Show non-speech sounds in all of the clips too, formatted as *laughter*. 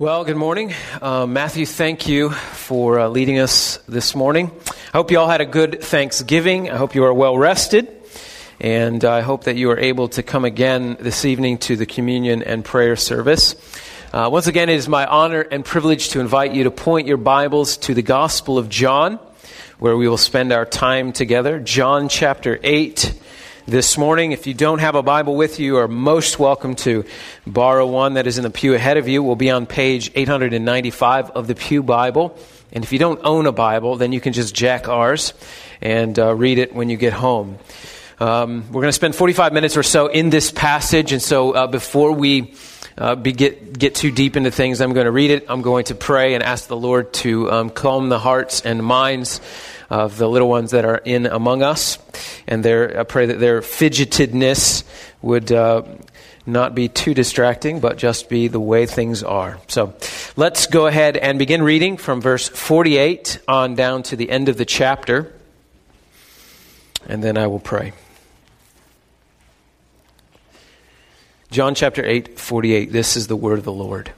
Well, good morning. Uh, Matthew, thank you for uh, leading us this morning. I hope you all had a good Thanksgiving. I hope you are well rested. And I hope that you are able to come again this evening to the communion and prayer service. Uh, once again, it is my honor and privilege to invite you to point your Bibles to the Gospel of John, where we will spend our time together. John chapter 8 this morning. If you don't have a Bible with you, you are most welcome to borrow one that is in the pew ahead of you. We'll be on page 895 of the Pew Bible. And if you don't own a Bible, then you can just jack ours and uh, read it when you get home. Um, we're going to spend 45 minutes or so in this passage. And so uh, before we uh, be, get, get too deep into things, I'm going to read it. I'm going to pray and ask the Lord to um, calm the hearts and minds of the little ones that are in among us. And their, I pray that their fidgetedness would uh, not be too distracting, but just be the way things are. So let's go ahead and begin reading from verse 48 on down to the end of the chapter. And then I will pray. John chapter 8, 48. This is the word of the Lord.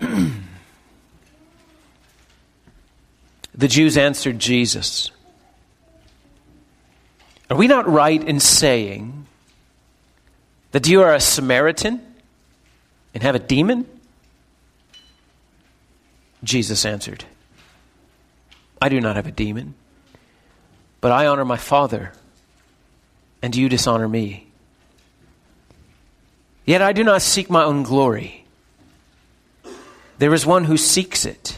*clears throat* The Jews answered Jesus, Are we not right in saying that you are a Samaritan and have a demon? Jesus answered, I do not have a demon, but I honor my Father, and you dishonor me. Yet I do not seek my own glory. There is one who seeks it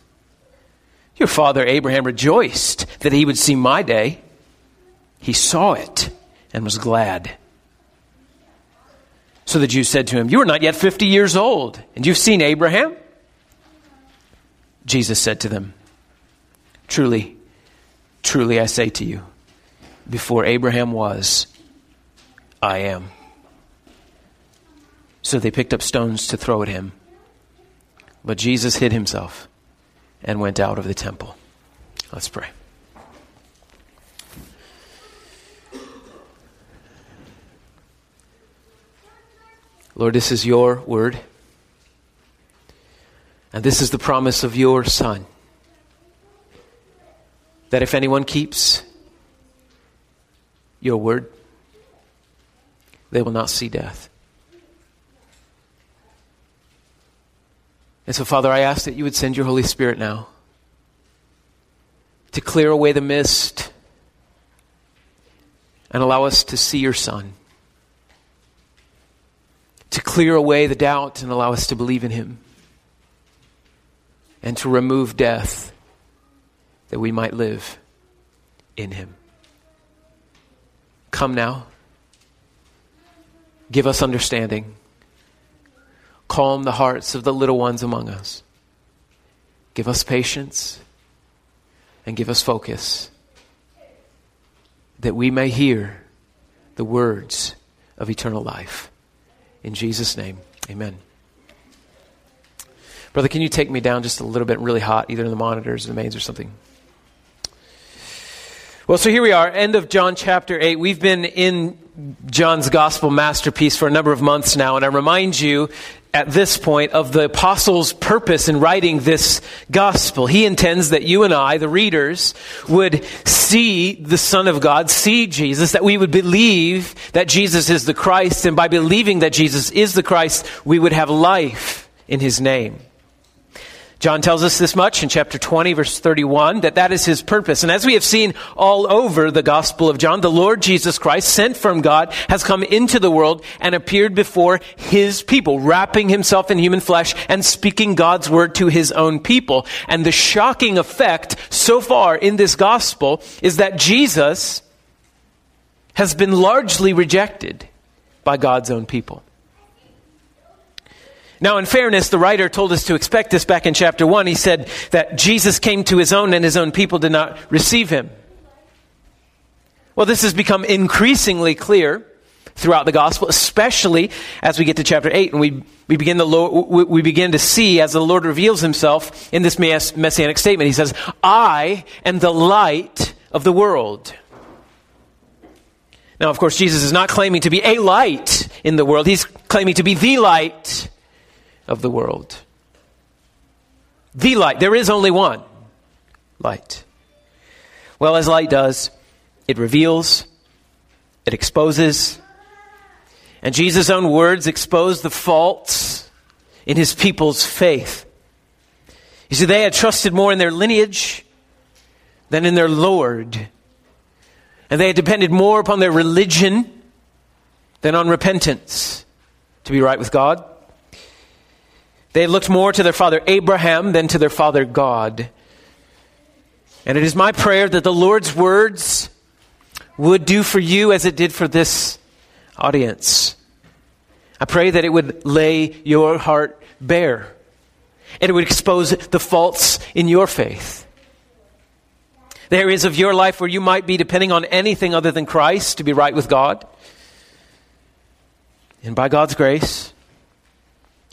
Your father Abraham rejoiced that he would see my day. He saw it and was glad. So the Jews said to him, You are not yet 50 years old, and you've seen Abraham? Jesus said to them, Truly, truly I say to you, before Abraham was, I am. So they picked up stones to throw at him. But Jesus hid himself and went out of the temple. Let's pray. Lord, this is your word. And this is the promise of your Son. That if anyone keeps your word, they will not see death. And so, Father, I ask that you would send your Holy Spirit now to clear away the mist and allow us to see your Son, to clear away the doubt and allow us to believe in him, and to remove death that we might live in him. Come now. Give us understanding calm the hearts of the little ones among us. Give us patience and give us focus that we may hear the words of eternal life. In Jesus' name, amen. Brother, can you take me down just a little bit really hot, either in the monitors or the mains or something? Well, so here we are, end of John chapter 8. We've been in John's gospel masterpiece for a number of months now, and I remind you at this point of the apostle's purpose in writing this gospel. He intends that you and I, the readers, would see the Son of God, see Jesus, that we would believe that Jesus is the Christ, and by believing that Jesus is the Christ, we would have life in his name. John tells us this much in chapter 20, verse 31, that that is his purpose. And as we have seen all over the Gospel of John, the Lord Jesus Christ, sent from God, has come into the world and appeared before his people, wrapping himself in human flesh and speaking God's word to his own people. And the shocking effect so far in this Gospel is that Jesus has been largely rejected by God's own people. Now, in fairness, the writer told us to expect this back in chapter 1. He said that Jesus came to his own and his own people did not receive him. Well, this has become increasingly clear throughout the gospel, especially as we get to chapter 8 and we, we, begin, the Lord, we begin to see as the Lord reveals himself in this messianic statement. He says, I am the light of the world. Now, of course, Jesus is not claiming to be a light in the world. He's claiming to be the light of the world. The light. There is only one light. Well, as light does, it reveals, it exposes, and Jesus' own words expose the faults in his people's faith. You see, they had trusted more in their lineage than in their Lord. And they had depended more upon their religion than on repentance to be right with God. They looked more to their father Abraham than to their father God. And it is my prayer that the Lord's words would do for you as it did for this audience. I pray that it would lay your heart bare and it would expose the faults in your faith. The areas of your life where you might be depending on anything other than Christ to be right with God. And by God's grace,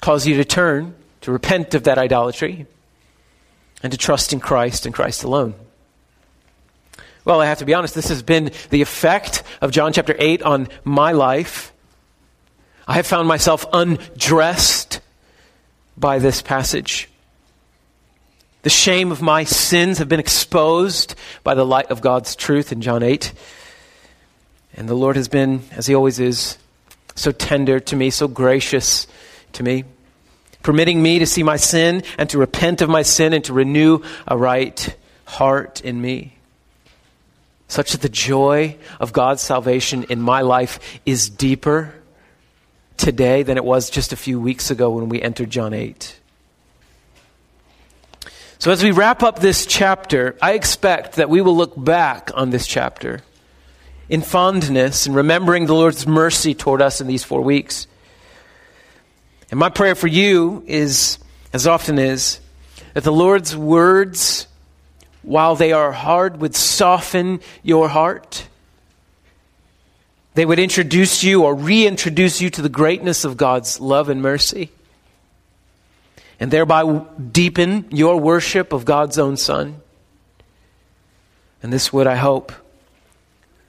cause you to turn, to repent of that idolatry, and to trust in Christ and Christ alone. Well, I have to be honest, this has been the effect of John chapter 8 on my life. I have found myself undressed by this passage. The shame of my sins have been exposed by the light of God's truth in John 8. And the Lord has been, as He always is, so tender to me, so gracious to me, permitting me to see my sin and to repent of my sin and to renew a right heart in me. Such that the joy of God's salvation in my life is deeper today than it was just a few weeks ago when we entered John 8. So, as we wrap up this chapter, I expect that we will look back on this chapter in fondness and remembering the Lord's mercy toward us in these four weeks. And my prayer for you is, as often is, that the Lord's words, while they are hard, would soften your heart. They would introduce you or reintroduce you to the greatness of God's love and mercy. And thereby deepen your worship of God's own Son. And this would, I hope,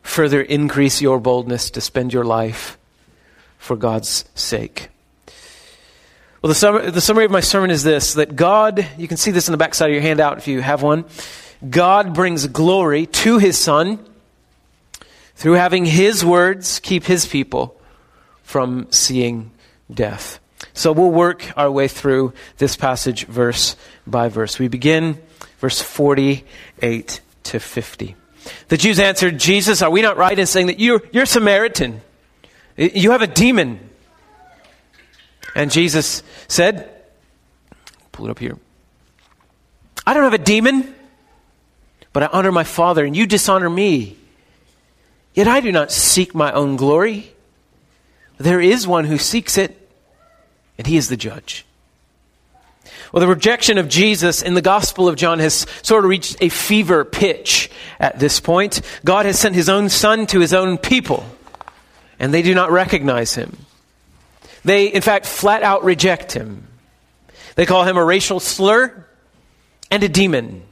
further increase your boldness to spend your life for God's sake. Well, the, sum- the summary of my sermon is this that God, you can see this in the backside of your handout if you have one. God brings glory to his Son through having his words keep his people from seeing death. So we'll work our way through this passage verse by verse. We begin verse 48 to 50. The Jews answered, Jesus, are we not right in saying that you're, you're Samaritan? You have a demon. And Jesus said, pull it up here. I don't have a demon, but I honor my Father, and you dishonor me. Yet I do not seek my own glory. There is one who seeks it, and he is the judge. Well, the rejection of Jesus in the Gospel of John has sort of reached a fever pitch at this point. God has sent his own Son to his own people, and they do not recognize him. They, in fact, flat out reject him. They call him a racial slur and a demon.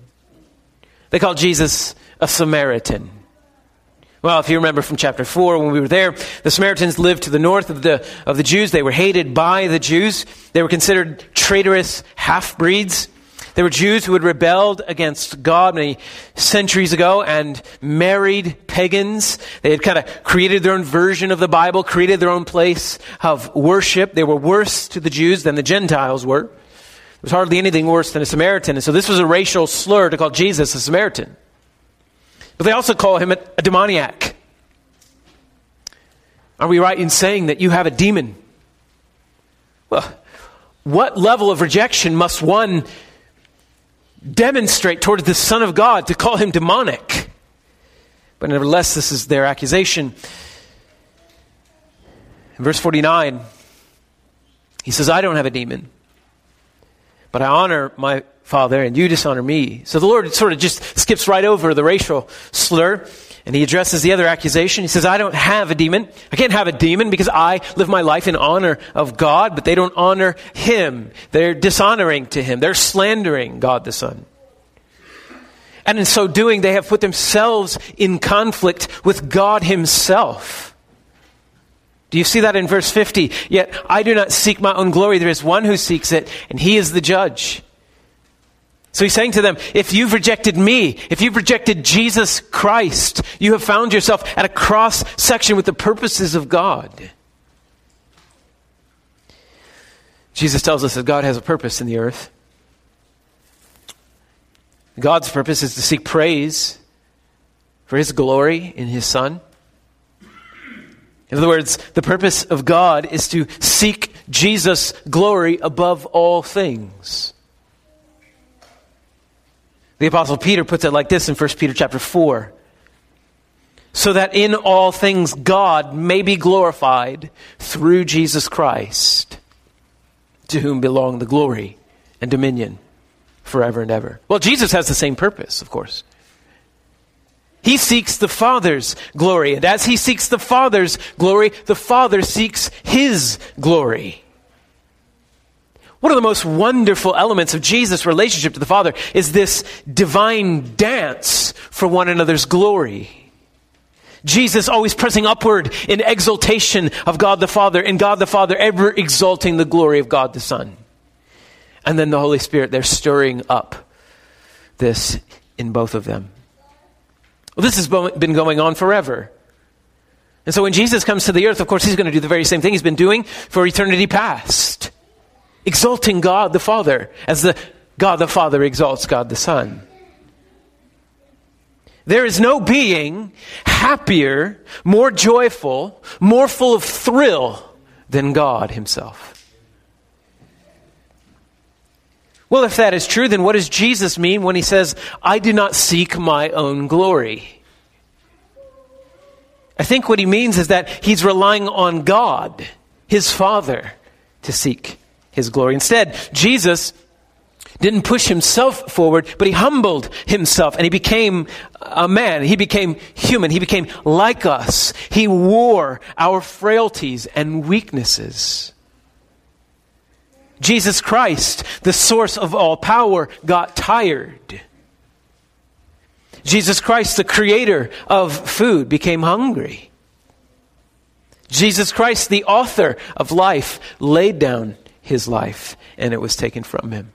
They call Jesus a Samaritan. Well, if you remember from chapter 4, when we were there, the Samaritans lived to the north of the, of the Jews. They were hated by the Jews. They were considered traitorous half breeds. There were Jews who had rebelled against God many centuries ago and married pagans. They had kind of created their own version of the Bible, created their own place of worship. They were worse to the Jews than the Gentiles were. There was hardly anything worse than a Samaritan. And so this was a racial slur to call Jesus a Samaritan. But they also call him a, a demoniac. Are we right in saying that you have a demon? Well, what level of rejection must one demonstrate towards the Son of God to call him demonic? But nevertheless, this is their accusation. In verse 49, he says, I don't have a demon, but I honor my Father, and you dishonor me. So the Lord sort of just skips right over the racial slur and he addresses the other accusation. He says, I don't have a demon. I can't have a demon because I live my life in honor of God, but they don't honor him. They're dishonoring to him. They're slandering God the Son. And in so doing, they have put themselves in conflict with God himself. Do you see that in verse 50? Yet I do not seek my own glory. There is one who seeks it, and he is the judge. So he's saying to them, if you've rejected me, if you've rejected Jesus Christ, you have found yourself at a cross section with the purposes of God. Jesus tells us that God has a purpose in the earth. God's purpose is to seek praise for his glory in his Son. In other words, the purpose of God is to seek Jesus' glory above all things. The apostle Peter puts it like this in 1 Peter chapter 4. So that in all things God may be glorified through Jesus Christ, to whom belong the glory and dominion forever and ever. Well, Jesus has the same purpose, of course. He seeks the Father's glory, and as he seeks the Father's glory, the Father seeks his glory. One of the most wonderful elements of Jesus' relationship to the Father is this divine dance for one another's glory. Jesus always pressing upward in exaltation of God the Father, and God the Father ever exalting the glory of God the Son. And then the Holy Spirit, they're stirring up this in both of them. Well, this has been going on forever. And so when Jesus comes to the earth, of course, he's going to do the very same thing he's been doing for eternity past exalting God the Father as the God the Father exalts God the Son. There is no being happier, more joyful, more full of thrill than God Himself. Well, if that is true, then what does Jesus mean when He says, I do not seek my own glory? I think what He means is that He's relying on God, His Father, to seek his glory. Instead, Jesus didn't push himself forward, but he humbled himself and he became a man. He became human. He became like us. He wore our frailties and weaknesses. Jesus Christ, the source of all power, got tired. Jesus Christ, the creator of food, became hungry. Jesus Christ, the author of life, laid down his life, and it was taken from him.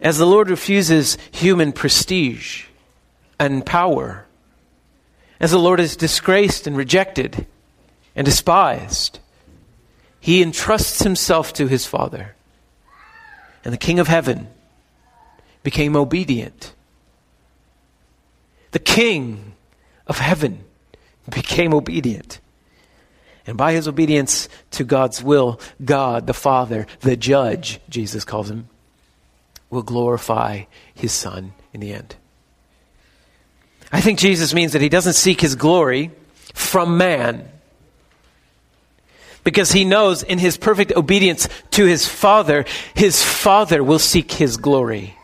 As the Lord refuses human prestige and power, as the Lord is disgraced and rejected and despised, he entrusts himself to his Father. And the King of heaven became obedient. The King of heaven became obedient. And by his obedience to God's will, God, the Father, the judge, Jesus calls him, will glorify his Son in the end. I think Jesus means that he doesn't seek his glory from man because he knows in his perfect obedience to his Father, his Father will seek his glory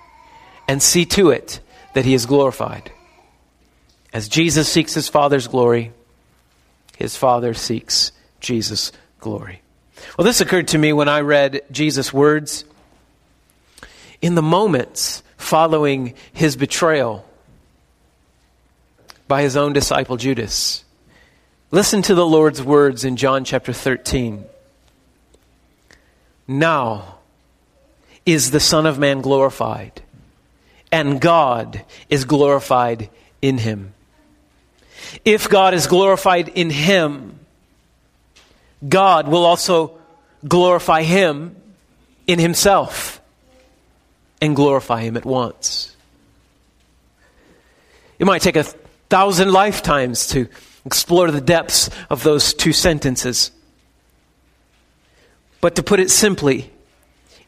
and see to it that he is glorified. As Jesus seeks his Father's glory, his Father seeks Jesus' glory. Well, this occurred to me when I read Jesus' words in the moments following his betrayal by his own disciple Judas. Listen to the Lord's words in John chapter 13. Now, is the Son of Man glorified, and God is glorified in him. If God is glorified in him, God will also glorify him in himself and glorify him at once. It might take a thousand lifetimes to explore the depths of those two sentences. But to put it simply,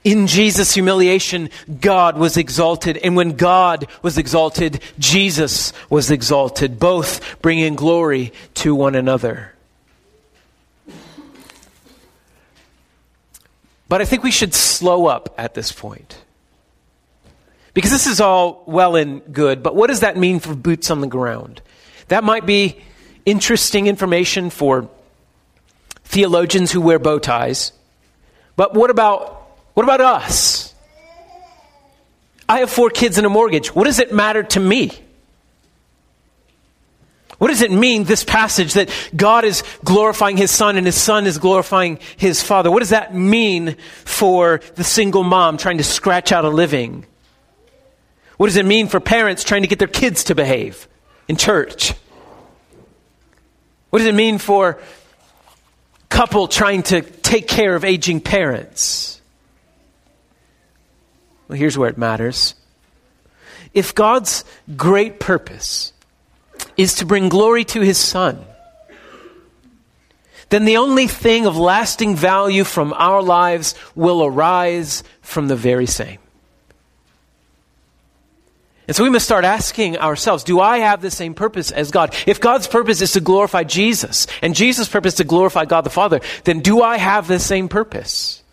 in Jesus' humiliation, God was exalted. And when God was exalted, Jesus was exalted, both bringing glory to one another. But I think we should slow up at this point. Because this is all well and good, but what does that mean for boots on the ground? That might be interesting information for theologians who wear bow ties. But what about what about us? I have four kids and a mortgage. What does it matter to me? What does it mean, this passage, that God is glorifying His Son and His Son is glorifying His Father? What does that mean for the single mom trying to scratch out a living? What does it mean for parents trying to get their kids to behave in church? What does it mean for couple trying to take care of aging parents? Well, here's where it matters. If God's great purpose is to bring glory to his Son, then the only thing of lasting value from our lives will arise from the very same. And so we must start asking ourselves, do I have the same purpose as God? If God's purpose is to glorify Jesus, and Jesus' purpose is to glorify God the Father, then do I have the same purpose?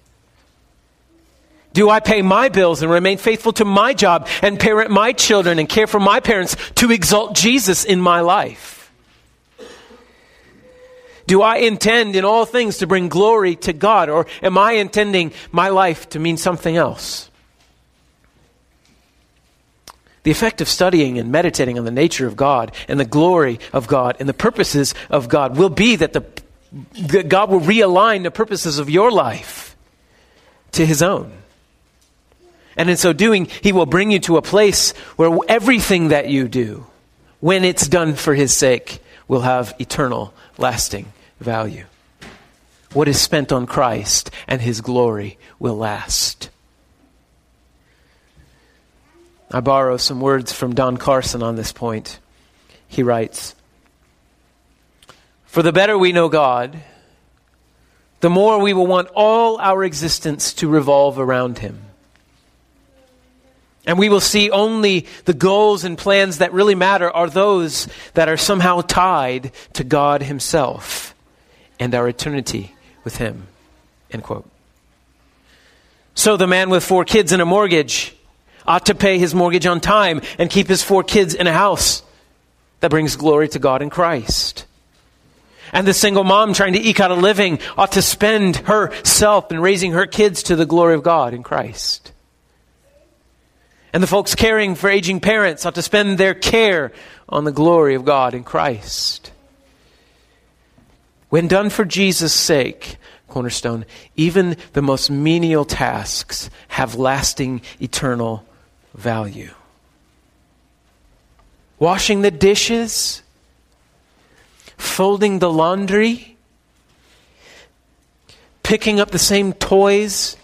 Do I pay my bills and remain faithful to my job and parent my children and care for my parents to exalt Jesus in my life? Do I intend in all things to bring glory to God or am I intending my life to mean something else? The effect of studying and meditating on the nature of God and the glory of God and the purposes of God will be that, the, that God will realign the purposes of your life to His own. And in so doing, He will bring you to a place where everything that you do, when it's done for His sake, will have eternal, lasting value. What is spent on Christ and His glory will last. I borrow some words from Don Carson on this point. He writes For the better we know God, the more we will want all our existence to revolve around Him. And we will see only the goals and plans that really matter are those that are somehow tied to God Himself and our eternity with Him. End quote. So the man with four kids and a mortgage ought to pay his mortgage on time and keep his four kids in a house that brings glory to God in Christ. And the single mom trying to eke out a living ought to spend herself in raising her kids to the glory of God in Christ. And the folks caring for aging parents ought to spend their care on the glory of God in Christ. When done for Jesus' sake, Cornerstone, even the most menial tasks have lasting eternal value. Washing the dishes, folding the laundry, picking up the same toys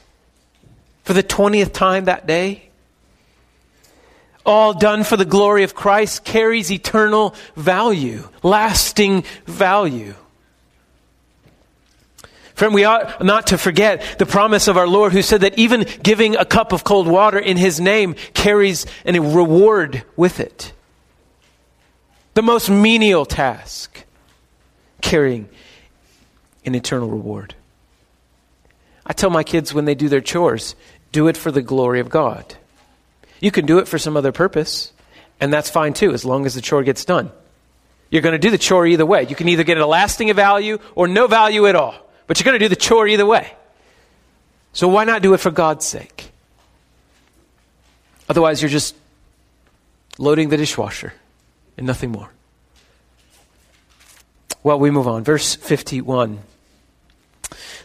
for the 20th time that day all done for the glory of Christ carries eternal value, lasting value. Friend, we ought not to forget the promise of our Lord who said that even giving a cup of cold water in His name carries a reward with it. The most menial task carrying an eternal reward. I tell my kids when they do their chores, do it for the glory of God. You can do it for some other purpose, and that's fine too, as long as the chore gets done. You're going to do the chore either way. You can either get a lasting value or no value at all, but you're going to do the chore either way. So why not do it for God's sake? Otherwise, you're just loading the dishwasher and nothing more. Well, we move on. Verse 51.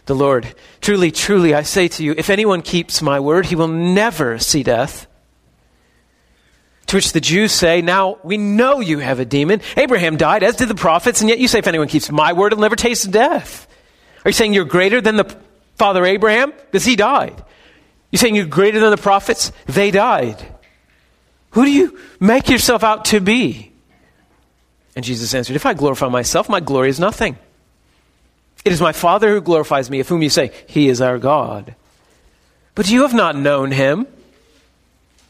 the Lord, Truly, truly, I say to you, if anyone keeps my word, he will never see death. To which the Jews say, Now we know you have a demon. Abraham died, as did the prophets, and yet you say, If anyone keeps my word, he'll never taste death. Are you saying you're greater than the father Abraham? Because he died. You're saying you're greater than the prophets? They died. Who do you make yourself out to be? And Jesus answered, If I glorify myself, my glory is nothing. It is my Father who glorifies me, of whom you say, He is our God. But you have not known him.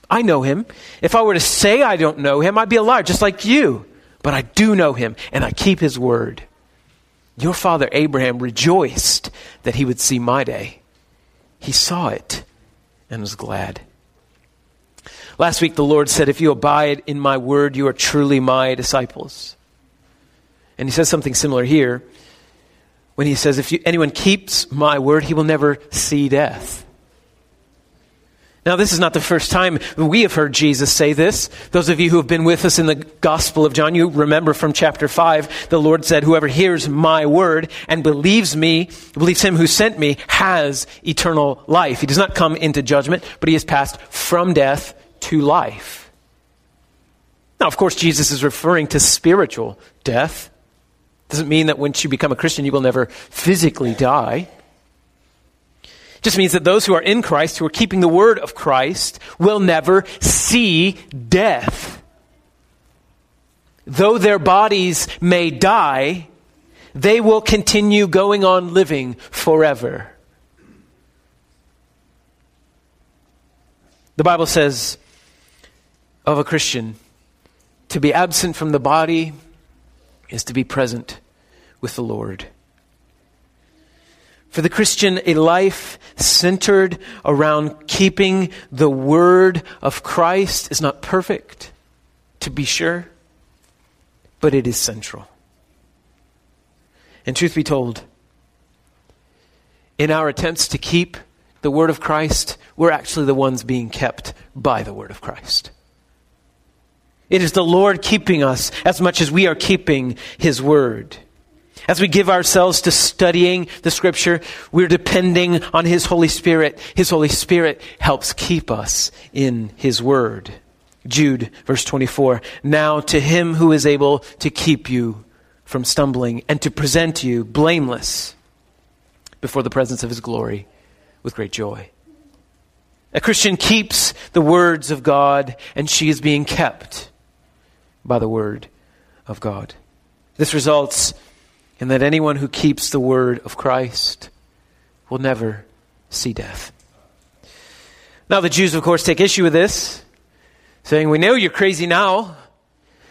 I know him. If I were to say I don't know him, I'd be a liar, just like you. But I do know him, and I keep his word. Your father Abraham rejoiced that he would see my day. He saw it and was glad. Last week, the Lord said, If you abide in my word, you are truly my disciples. And he says something similar here when he says, If you, anyone keeps my word, he will never see death. Now, this is not the first time we have heard Jesus say this. Those of you who have been with us in the Gospel of John, you remember from chapter 5, the Lord said, Whoever hears my word and believes me, believes him who sent me, has eternal life. He does not come into judgment, but he has passed from death to life. Now, of course, Jesus is referring to spiritual death. Doesn't mean that once you become a Christian, you will never physically die just means that those who are in Christ, who are keeping the word of Christ, will never see death. Though their bodies may die, they will continue going on living forever. The Bible says of a Christian to be absent from the body is to be present with the Lord. For the Christian, a life centered around keeping the word of Christ is not perfect, to be sure, but it is central. And truth be told, in our attempts to keep the word of Christ, we're actually the ones being kept by the word of Christ. It is the Lord keeping us as much as we are keeping his word. As we give ourselves to studying the scripture, we're depending on His Holy Spirit. His Holy Spirit helps keep us in His Word. Jude, verse 24. Now to Him who is able to keep you from stumbling and to present you blameless before the presence of His glory with great joy. A Christian keeps the words of God, and she is being kept by the Word of God. This results and that anyone who keeps the word of Christ will never see death. Now, the Jews, of course, take issue with this, saying, We know you're crazy now.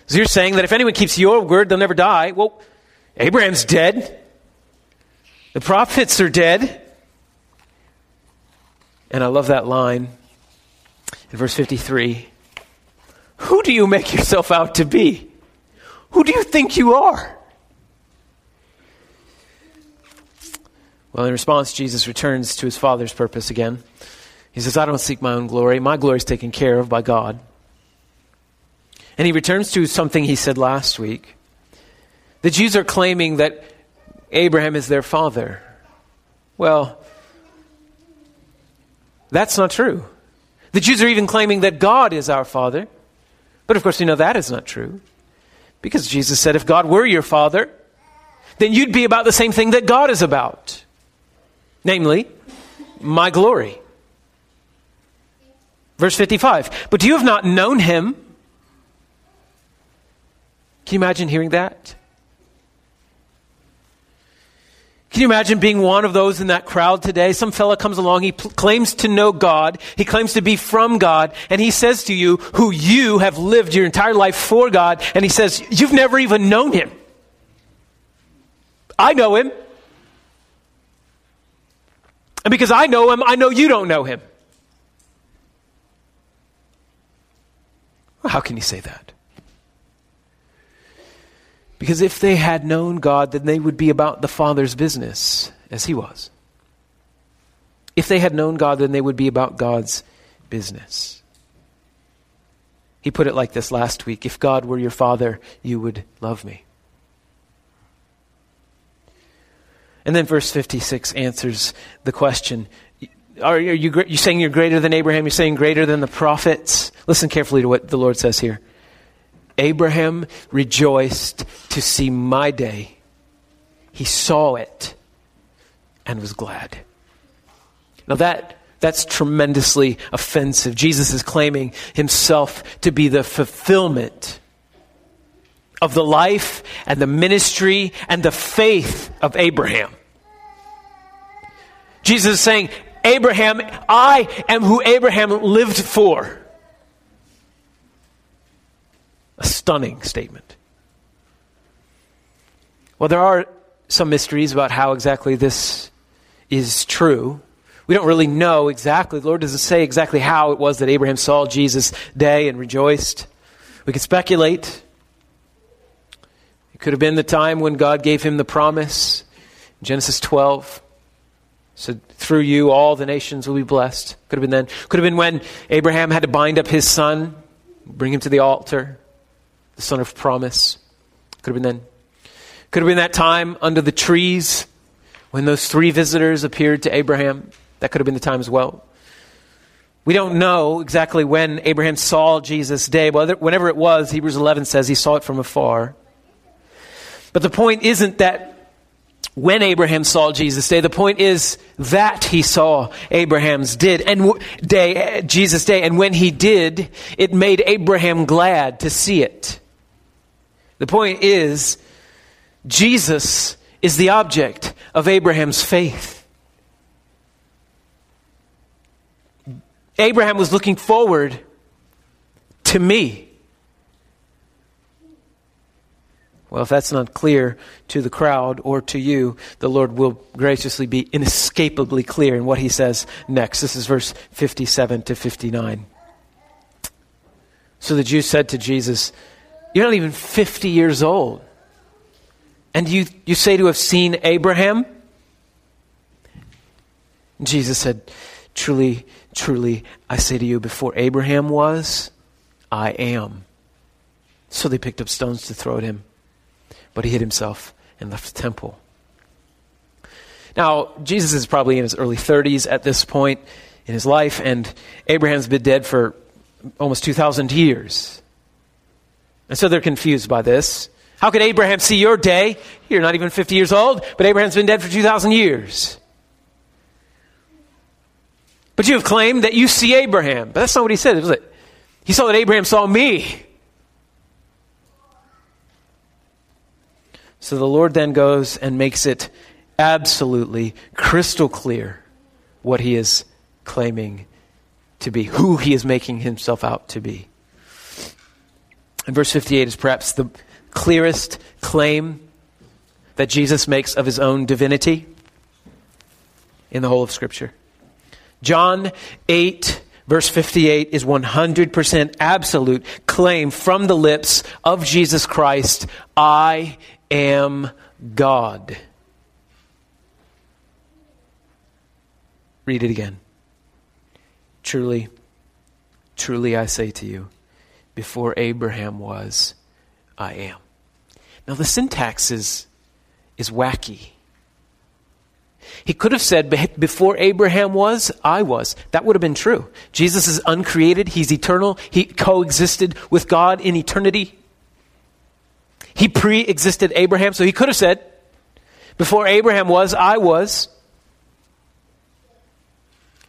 So you're saying that if anyone keeps your word, they'll never die. Well, Abraham's dead. The prophets are dead. And I love that line in verse 53 Who do you make yourself out to be? Who do you think you are? Well, in response, Jesus returns to his Father's purpose again. He says, I don't seek my own glory. My glory is taken care of by God. And he returns to something he said last week. The Jews are claiming that Abraham is their father. Well, that's not true. The Jews are even claiming that God is our father. But of course, we know that is not true. Because Jesus said, if God were your father, then you'd be about the same thing that God is about namely, my glory. Verse 55 But you have not known him. Can you imagine hearing that? Can you imagine being one of those in that crowd today? Some fella comes along, he pl- claims to know God, he claims to be from God, and he says to you, who you have lived your entire life for God, and he says, You've never even known him. I know him. And because I know him, I know you don't know him. How can you say that? Because if they had known God, then they would be about the Father's business as he was. If they had known God, then they would be about God's business. He put it like this last week If God were your Father, you would love me. And then verse 56 answers the question Are you, you saying you're greater than Abraham? You're saying greater than the prophets? Listen carefully to what the Lord says here. Abraham rejoiced to see my day. He saw it and was glad. Now that that's tremendously offensive. Jesus is claiming himself to be the fulfillment of the life and the ministry and the faith of Abraham. Jesus is saying, Abraham, I am who Abraham lived for. A stunning statement. Well, there are some mysteries about how exactly this is true. We don't really know exactly. The Lord doesn't say exactly how it was that Abraham saw Jesus' day and rejoiced. We can speculate. Could have been the time when God gave him the promise. Genesis 12 said, Through you, all the nations will be blessed. Could have been then. Could have been when Abraham had to bind up his son, bring him to the altar, the son of promise. Could have been then. Could have been that time under the trees when those three visitors appeared to Abraham. That could have been the time as well. We don't know exactly when Abraham saw Jesus' day. But whenever it was, Hebrews 11 says he saw it from afar. But the point isn't that when Abraham saw Jesus' day. The point is that he saw Abraham's did and day, Jesus' day, and when he did, it made Abraham glad to see it. The point is, Jesus is the object of Abraham's faith. Abraham was looking forward to me. Well, if that's not clear to the crowd or to you, the Lord will graciously be inescapably clear in what he says next. This is verse 57 to 59. So the Jews said to Jesus, You're not even 50 years old. And you, you say to have seen Abraham? Jesus said, Truly, truly, I say to you, before Abraham was, I am. So they picked up stones to throw at him but he hid himself and left the temple. Now, Jesus is probably in his early 30s at this point in his life, and Abraham's been dead for almost 2,000 years. And so they're confused by this. How could Abraham see your day? You're not even 50 years old, but Abraham's been dead for 2,000 years. But you have claimed that you see Abraham. But that's not what he said, was it? He saw that Abraham saw me. So the Lord then goes and makes it absolutely crystal clear what he is claiming to be, who he is making himself out to be. And verse 58 is perhaps the clearest claim that Jesus makes of his own divinity in the whole of Scripture. John 8, verse 58 is 100% absolute claim from the lips of Jesus Christ I am God. Read it again. Truly, truly I say to you, before Abraham was, I am. Now the syntax is, is wacky. He could have said, Before Abraham was, I was. That would have been true. Jesus is uncreated, He's eternal, He coexisted with God in eternity. He pre existed Abraham, so he could have said, Before Abraham was, I was.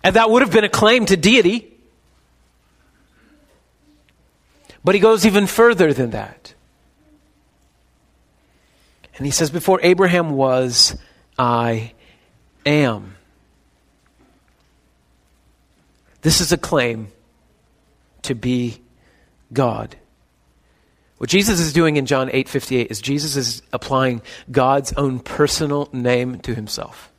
And that would have been a claim to deity. But he goes even further than that. And he says, Before Abraham was, I am. This is a claim to be God. What Jesus is doing in John 8:58 is Jesus is applying God's own personal name to himself.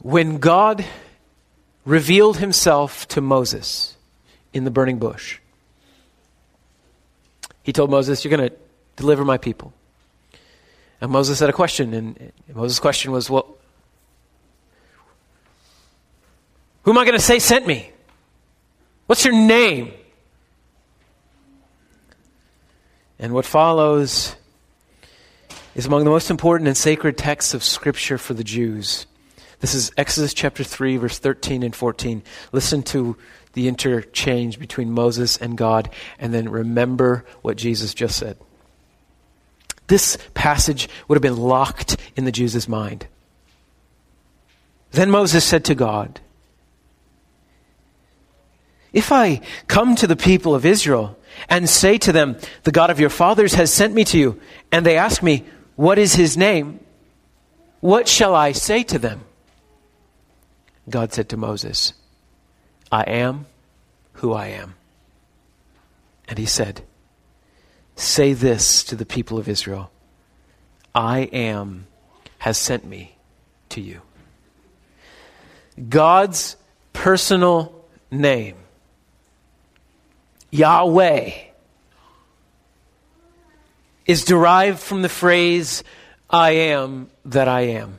When God revealed himself to Moses in the burning bush, he told Moses, You're going to deliver my people. And Moses had a question, and Moses' question was, Well, who am I going to say sent me? What's your name? And what follows is among the most important and sacred texts of Scripture for the Jews. This is Exodus chapter 3, verse 13 and 14. Listen to the interchange between Moses and God, and then remember what Jesus just said. This passage would have been locked in the Jews' mind. Then Moses said to God, If I come to the people of Israel and say to them, The God of your fathers has sent me to you, and they ask me, What is his name? What shall I say to them? God said to Moses, I am who I am. And he said, Say this to the people of Israel I am has sent me to you. God's personal name, Yahweh, is derived from the phrase, I am that I am.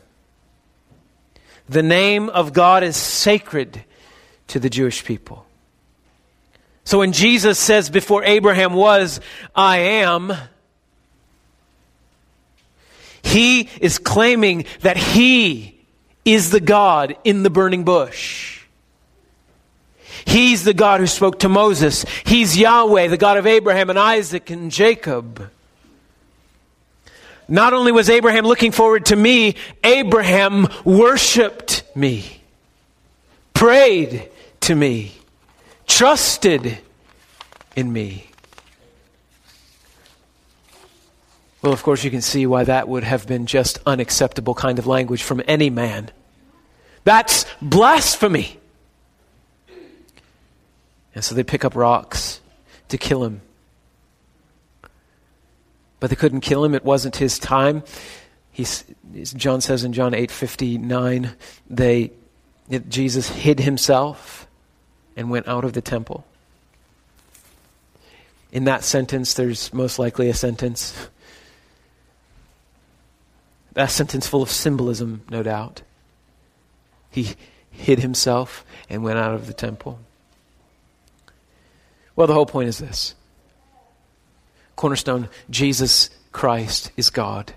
The name of God is sacred to the Jewish people. So when Jesus says, Before Abraham was, I am, he is claiming that he is the God in the burning bush. He's the God who spoke to Moses. He's Yahweh, the God of Abraham and Isaac and Jacob. Not only was Abraham looking forward to me, Abraham worshiped me, prayed to me trusted in me. Well, of course, you can see why that would have been just unacceptable kind of language from any man. That's blasphemy. And so they pick up rocks to kill him. But they couldn't kill him. It wasn't his time. He's, John says in John 8:59, they Jesus hid himself and went out of the temple. In that sentence, there's most likely a sentence. That sentence full of symbolism, no doubt. He hid himself and went out of the temple. Well, the whole point is this Cornerstone, Jesus Christ is God.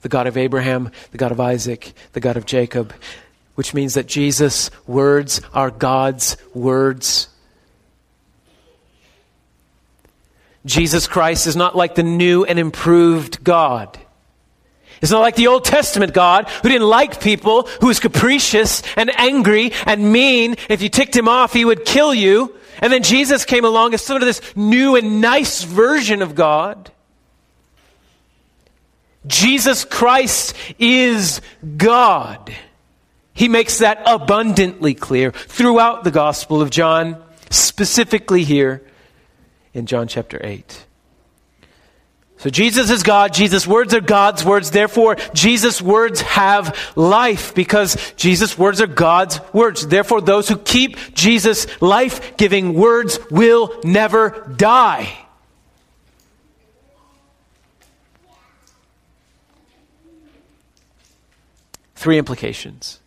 The God of Abraham, the God of Isaac, the God of Jacob, which means that Jesus' words are God's words. Jesus Christ is not like the new and improved God. It's not like the Old Testament God who didn't like people, who was capricious and angry and mean. If you ticked him off, he would kill you. And then Jesus came along as sort of this new and nice version of God. Jesus Christ is God. He makes that abundantly clear throughout the Gospel of John, specifically here in John chapter 8. So Jesus is God. Jesus' words are God's words. Therefore, Jesus' words have life because Jesus' words are God's words. Therefore, those who keep Jesus' life giving words will never die. Three implications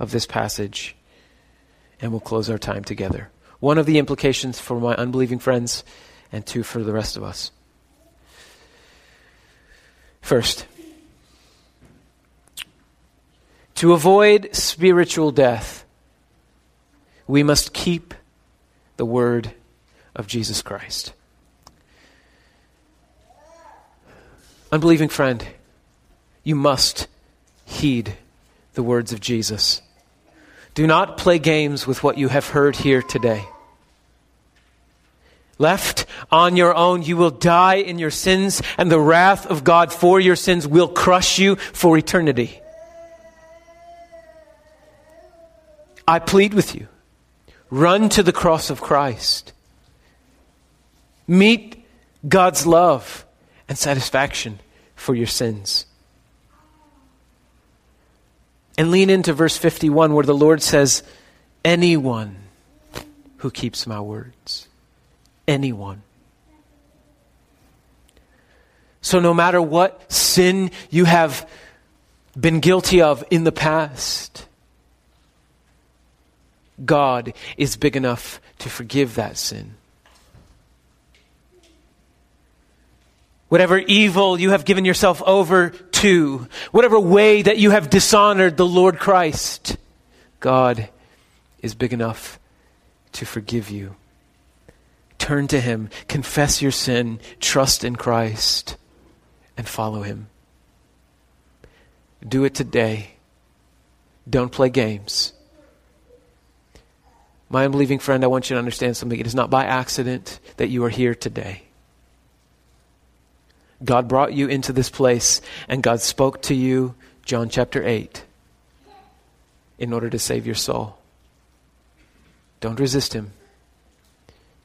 of this passage, and we'll close our time together. One of the implications for my unbelieving friends, and two for the rest of us. First, to avoid spiritual death, we must keep the word of Jesus Christ. Unbelieving friend, you must heed the words of Jesus. Do not play games with what you have heard here today. Left on your own, you will die in your sins, and the wrath of God for your sins will crush you for eternity. I plead with you run to the cross of Christ. Meet God's love and satisfaction for your sins and lean into verse 51 where the Lord says, Anyone who keeps my words. Anyone. So, no matter what sin you have been guilty of in the past, God is big enough to forgive that sin. Whatever evil you have given yourself over to, whatever way that you have dishonored the Lord Christ, God is big enough to forgive you. Turn to Him, confess your sin, trust in Christ, and follow Him. Do it today. Don't play games. My unbelieving friend, I want you to understand something. It is not by accident that you are here today. God brought you into this place and God spoke to you, John chapter 8, in order to save your soul. Don't resist Him.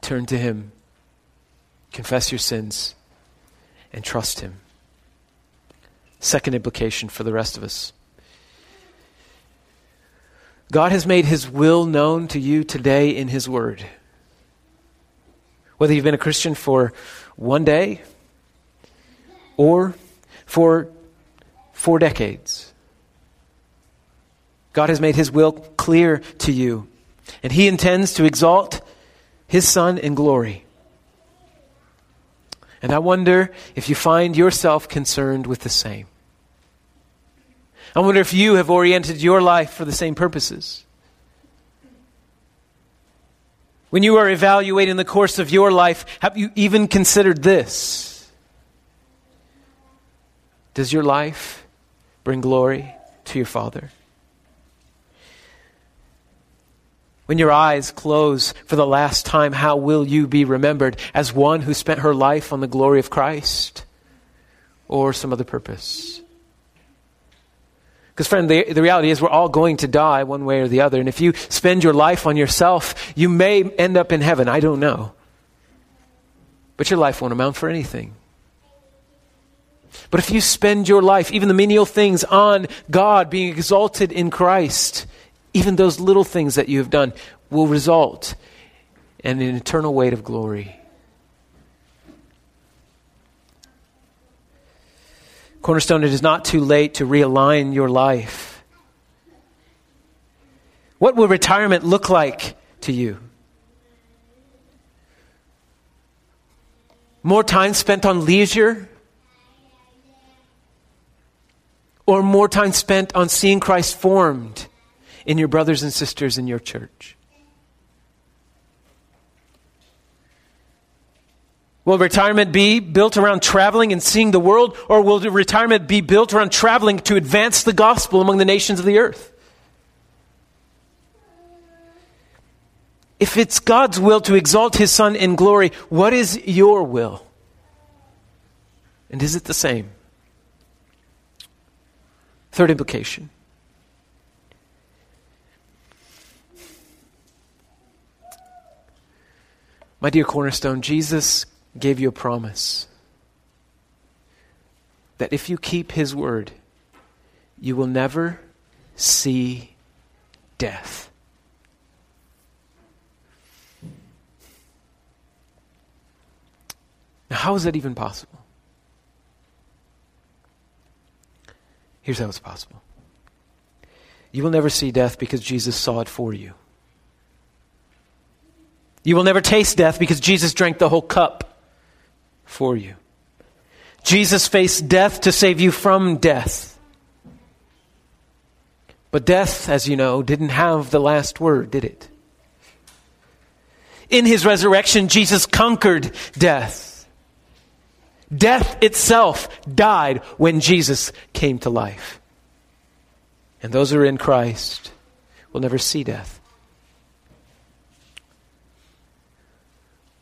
Turn to Him. Confess your sins and trust Him. Second implication for the rest of us God has made His will known to you today in His Word. Whether you've been a Christian for one day or for four decades, God has made His will clear to you, and He intends to exalt His Son in glory. And I wonder if you find yourself concerned with the same. I wonder if you have oriented your life for the same purposes. When you are evaluating the course of your life, have you even considered this? Does your life bring glory to your Father? When your eyes close for the last time, how will you be remembered? As one who spent her life on the glory of Christ or some other purpose? Because, friend, the, the reality is we're all going to die one way or the other. And if you spend your life on yourself, you may end up in heaven. I don't know. But your life won't amount for anything. But if you spend your life, even the menial things, on God, being exalted in Christ, even those little things that you have done will result in an eternal weight of glory. Cornerstone, it is not too late to realign your life. What will retirement look like to you? More time spent on leisure? Or more time spent on seeing Christ formed in your brothers and sisters in your church? Will retirement be built around traveling and seeing the world, or will retirement be built around traveling to advance the gospel among the nations of the earth? If it's God's will to exalt his Son in glory, what is your will? And is it the same? Third implication. My dear cornerstone, Jesus gave you a promise that if you keep his word, you will never see death. Now, how is that even possible? Here's how it's possible. You will never see death because Jesus saw it for you. You will never taste death because Jesus drank the whole cup for you. Jesus faced death to save you from death. But death, as you know, didn't have the last word, did it? In his resurrection, Jesus conquered death. Death itself died when Jesus came to life. And those who are in Christ will never see death.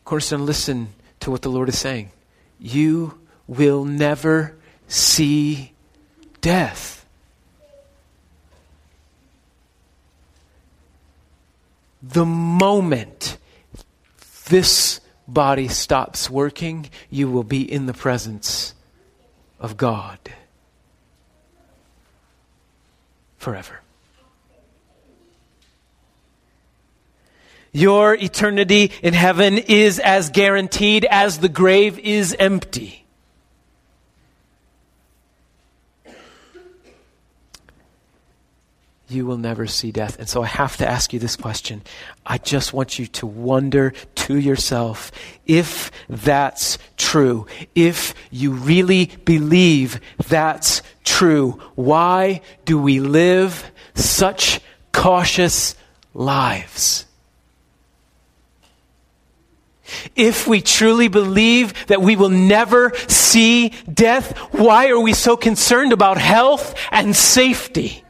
Cornerstone, listen to what the Lord is saying. You will never see death. The moment this body stops working, you will be in the presence of God forever. Your eternity in heaven is as guaranteed as the grave is empty. You will never see death. And so I have to ask you this question. I just want you to wonder to yourself if that's true, if you really believe that's true, why do we live such cautious lives? If we truly believe that we will never see death, why are we so concerned about health and safety?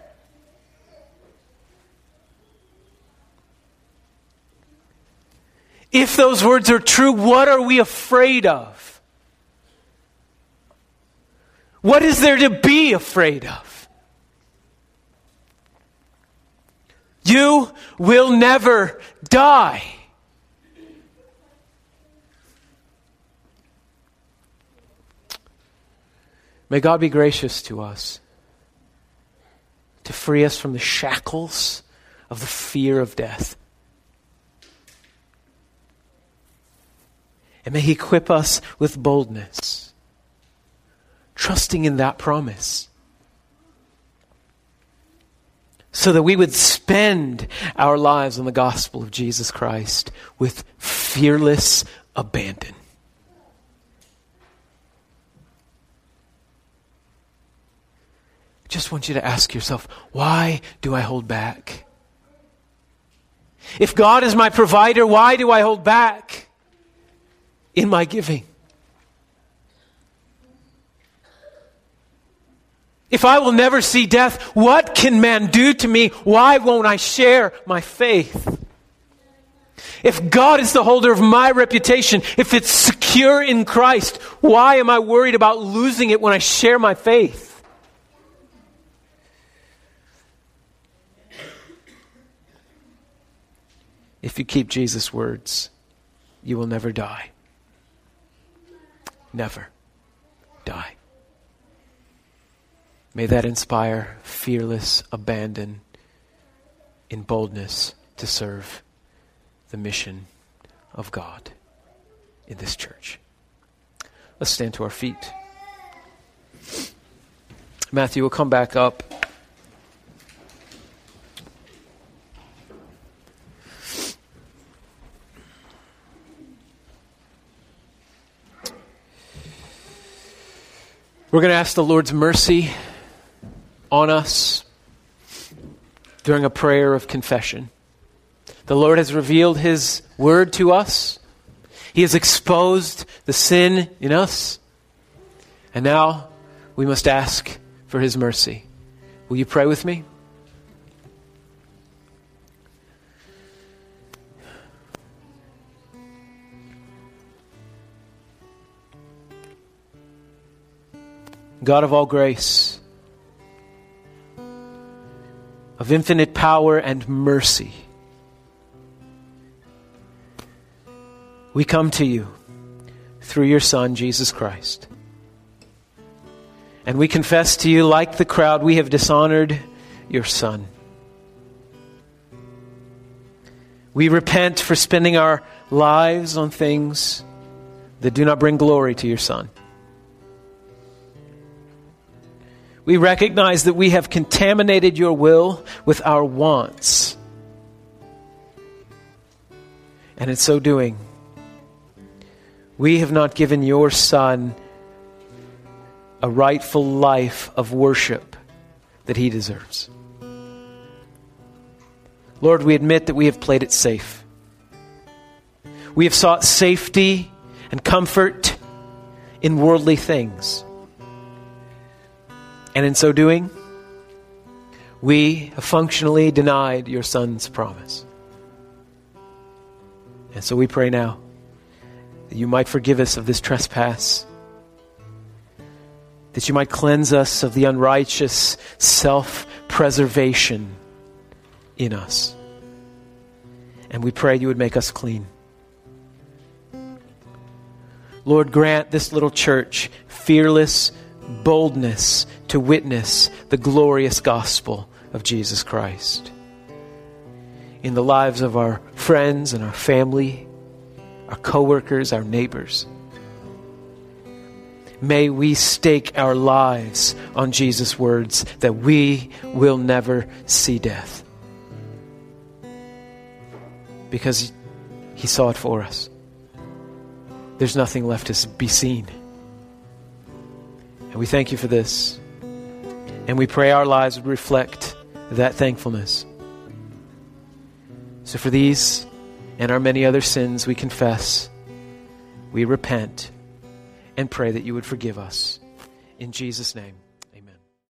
If those words are true, what are we afraid of? What is there to be afraid of? You will never die. May God be gracious to us to free us from the shackles of the fear of death. And may He equip us with boldness, trusting in that promise. So that we would spend our lives on the gospel of Jesus Christ with fearless abandon. Just want you to ask yourself why do I hold back? If God is my provider, why do I hold back? In my giving. If I will never see death, what can man do to me? Why won't I share my faith? If God is the holder of my reputation, if it's secure in Christ, why am I worried about losing it when I share my faith? If you keep Jesus' words, you will never die never die. May that inspire fearless abandon in boldness to serve the mission of God in this church. Let's stand to our feet. Matthew will come back up. We're going to ask the Lord's mercy on us during a prayer of confession. The Lord has revealed His word to us. He has exposed the sin in us. And now we must ask for His mercy. Will you pray with me? God of all grace, of infinite power and mercy, we come to you through your Son, Jesus Christ. And we confess to you, like the crowd, we have dishonored your Son. We repent for spending our lives on things that do not bring glory to your Son. We recognize that we have contaminated your will with our wants. And in so doing, we have not given your Son a rightful life of worship that he deserves. Lord, we admit that we have played it safe. We have sought safety and comfort in worldly things. And in so doing, we have functionally denied your son's promise. And so we pray now that you might forgive us of this trespass, that you might cleanse us of the unrighteous self preservation in us. And we pray you would make us clean. Lord, grant this little church fearless boldness to witness the glorious gospel of Jesus Christ in the lives of our friends and our family, our coworkers, our neighbors. may we stake our lives on Jesus' words that we will never see death. Because he saw it for us. There's nothing left to be seen. And we thank you for this. And we pray our lives would reflect that thankfulness. So, for these and our many other sins, we confess, we repent, and pray that you would forgive us. In Jesus' name.